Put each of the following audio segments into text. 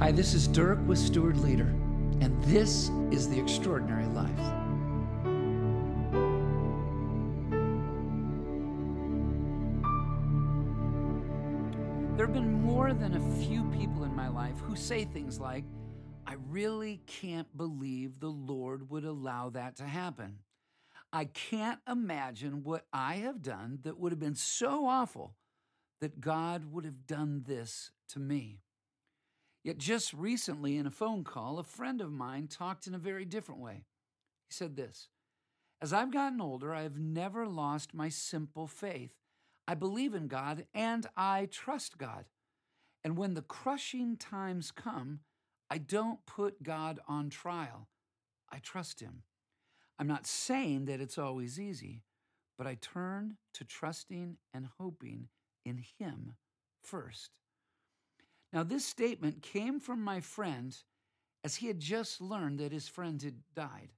Hi, this is Dirk with Steward Leader, and this is The Extraordinary Life. There have been more than a few people in my life who say things like, I really can't believe the Lord would allow that to happen. I can't imagine what I have done that would have been so awful that God would have done this to me. Yet just recently in a phone call, a friend of mine talked in a very different way. He said this As I've gotten older, I've never lost my simple faith. I believe in God and I trust God. And when the crushing times come, I don't put God on trial. I trust Him. I'm not saying that it's always easy, but I turn to trusting and hoping in Him first. Now, this statement came from my friend as he had just learned that his friend had died.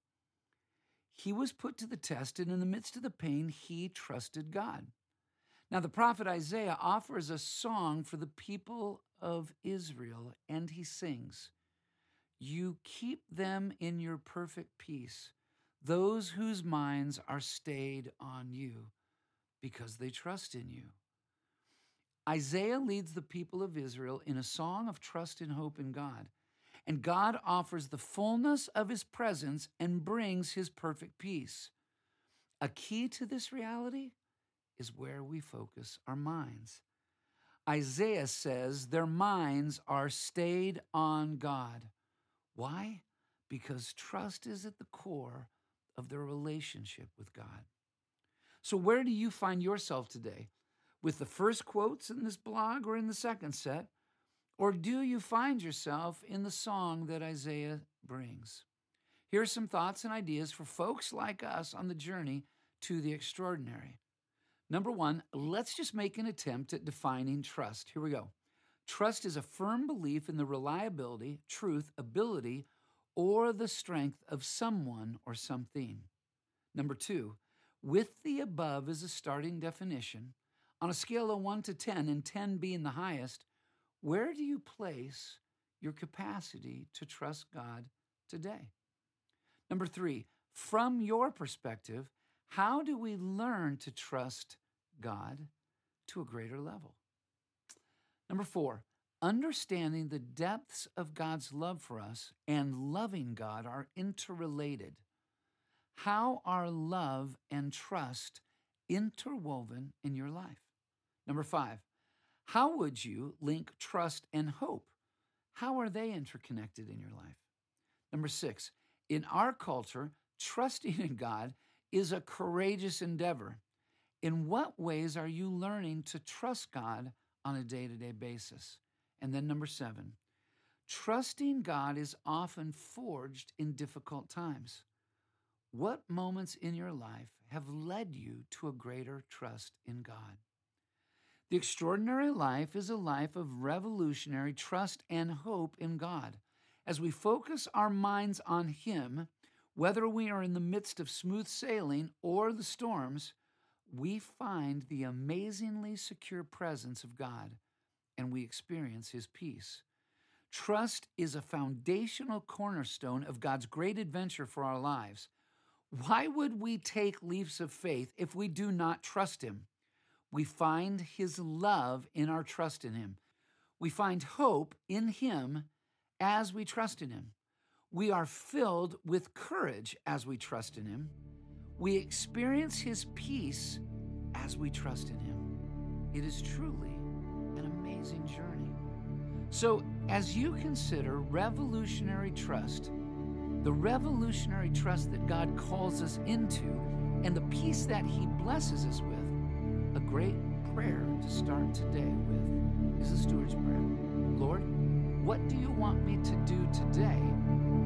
He was put to the test, and in the midst of the pain, he trusted God. Now, the prophet Isaiah offers a song for the people of Israel, and he sings, You keep them in your perfect peace, those whose minds are stayed on you, because they trust in you. Isaiah leads the people of Israel in a song of trust and hope in God. And God offers the fullness of his presence and brings his perfect peace. A key to this reality is where we focus our minds. Isaiah says their minds are stayed on God. Why? Because trust is at the core of their relationship with God. So, where do you find yourself today? With the first quotes in this blog or in the second set? Or do you find yourself in the song that Isaiah brings? Here are some thoughts and ideas for folks like us on the journey to the extraordinary. Number one, let's just make an attempt at defining trust. Here we go. Trust is a firm belief in the reliability, truth, ability, or the strength of someone or something. Number two, with the above as a starting definition, on a scale of 1 to 10, and 10 being the highest, where do you place your capacity to trust God today? Number three, from your perspective, how do we learn to trust God to a greater level? Number four, understanding the depths of God's love for us and loving God are interrelated. How are love and trust interwoven in your life? Number five, how would you link trust and hope? How are they interconnected in your life? Number six, in our culture, trusting in God is a courageous endeavor. In what ways are you learning to trust God on a day to day basis? And then number seven, trusting God is often forged in difficult times. What moments in your life have led you to a greater trust in God? The extraordinary life is a life of revolutionary trust and hope in God. As we focus our minds on Him, whether we are in the midst of smooth sailing or the storms, we find the amazingly secure presence of God and we experience His peace. Trust is a foundational cornerstone of God's great adventure for our lives. Why would we take leaps of faith if we do not trust Him? We find His love in our trust in Him. We find hope in Him as we trust in Him. We are filled with courage as we trust in Him. We experience His peace as we trust in Him. It is truly an amazing journey. So, as you consider revolutionary trust, the revolutionary trust that God calls us into, and the peace that He blesses us with, a great prayer to start today with is the steward's prayer. Lord, what do you want me to do today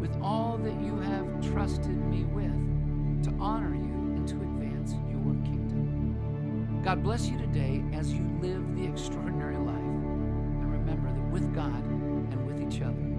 with all that you have trusted me with to honor you and to advance your kingdom? God bless you today as you live the extraordinary life. And remember that with God and with each other,